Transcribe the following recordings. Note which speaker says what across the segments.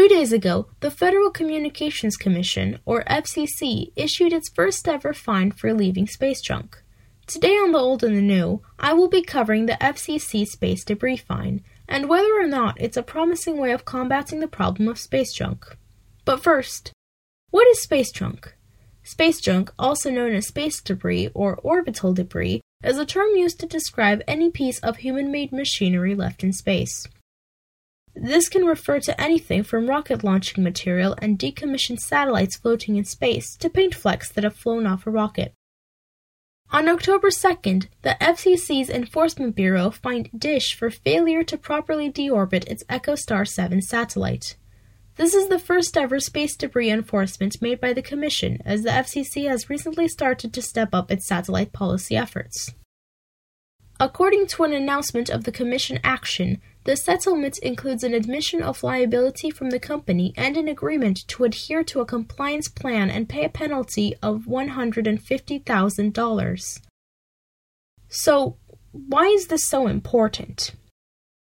Speaker 1: Two days ago, the Federal Communications Commission, or FCC, issued its first ever fine for leaving space junk. Today on The Old and the New, I will be covering the FCC space debris fine, and whether or not it's a promising way of combating the problem of space junk. But first, what is space junk? Space junk, also known as space debris or orbital debris, is a term used to describe any piece of human made machinery left in space. This can refer to anything from rocket launching material and decommissioned satellites floating in space to paint flecks that have flown off a rocket. On October 2nd, the FCC's Enforcement Bureau fined Dish for failure to properly deorbit its EchoStar 7 satellite. This is the first ever space debris enforcement made by the Commission, as the FCC has recently started to step up its satellite policy efforts. According to an announcement of the Commission action, the settlement includes an admission of liability from the company and an agreement to adhere to a compliance plan and pay a penalty of $150,000. So, why is this so important?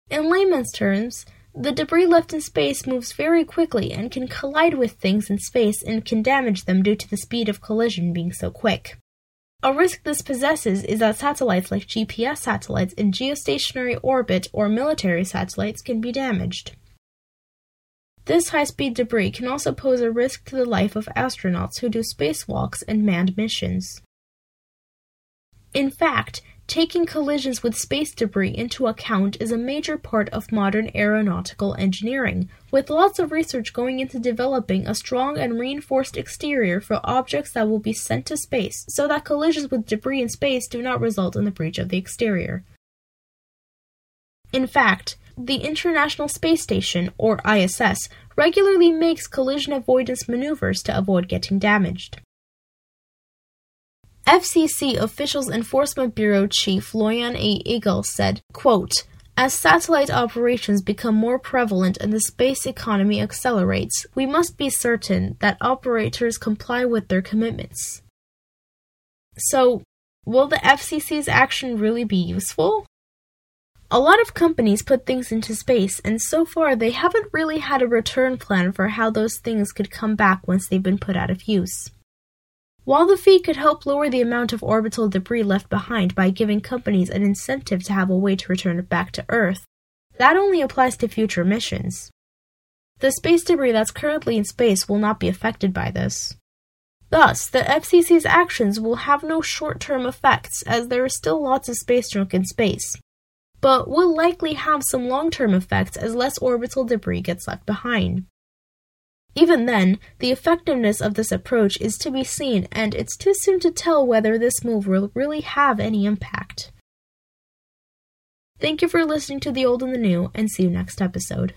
Speaker 1: In layman's terms, the debris left in space moves very quickly and can collide with things in space and can damage them due to the speed of collision being so quick. A risk this possesses is that satellites like GPS satellites in geostationary orbit or military satellites can be damaged. This high speed debris can also pose a risk to the life of astronauts who do spacewalks and manned missions. In fact, Taking collisions with space debris into account is a major part of modern aeronautical engineering, with lots of research going into developing a strong and reinforced exterior for objects that will be sent to space so that collisions with debris in space do not result in the breach of the exterior. In fact, the International Space Station, or ISS, regularly makes collision avoidance maneuvers to avoid getting damaged. FCC Officials Enforcement Bureau Chief Loyaan A. Egal said, quote, as satellite operations become more prevalent and the space economy accelerates, we must be certain that operators comply with their commitments. So, will the FCC's action really be useful? A lot of companies put things into space, and so far they haven't really had a return plan for how those things could come back once they've been put out of use. While the fee could help lower the amount of orbital debris left behind by giving companies an incentive to have a way to return it back to Earth, that only applies to future missions. The space debris that's currently in space will not be affected by this. Thus, the FCC's actions will have no short term effects as there is still lots of space junk in space, but will likely have some long term effects as less orbital debris gets left behind. Even then, the effectiveness of this approach is to be seen, and it's too soon to tell whether this move will really have any impact. Thank you for listening to The Old and the New, and see you next episode.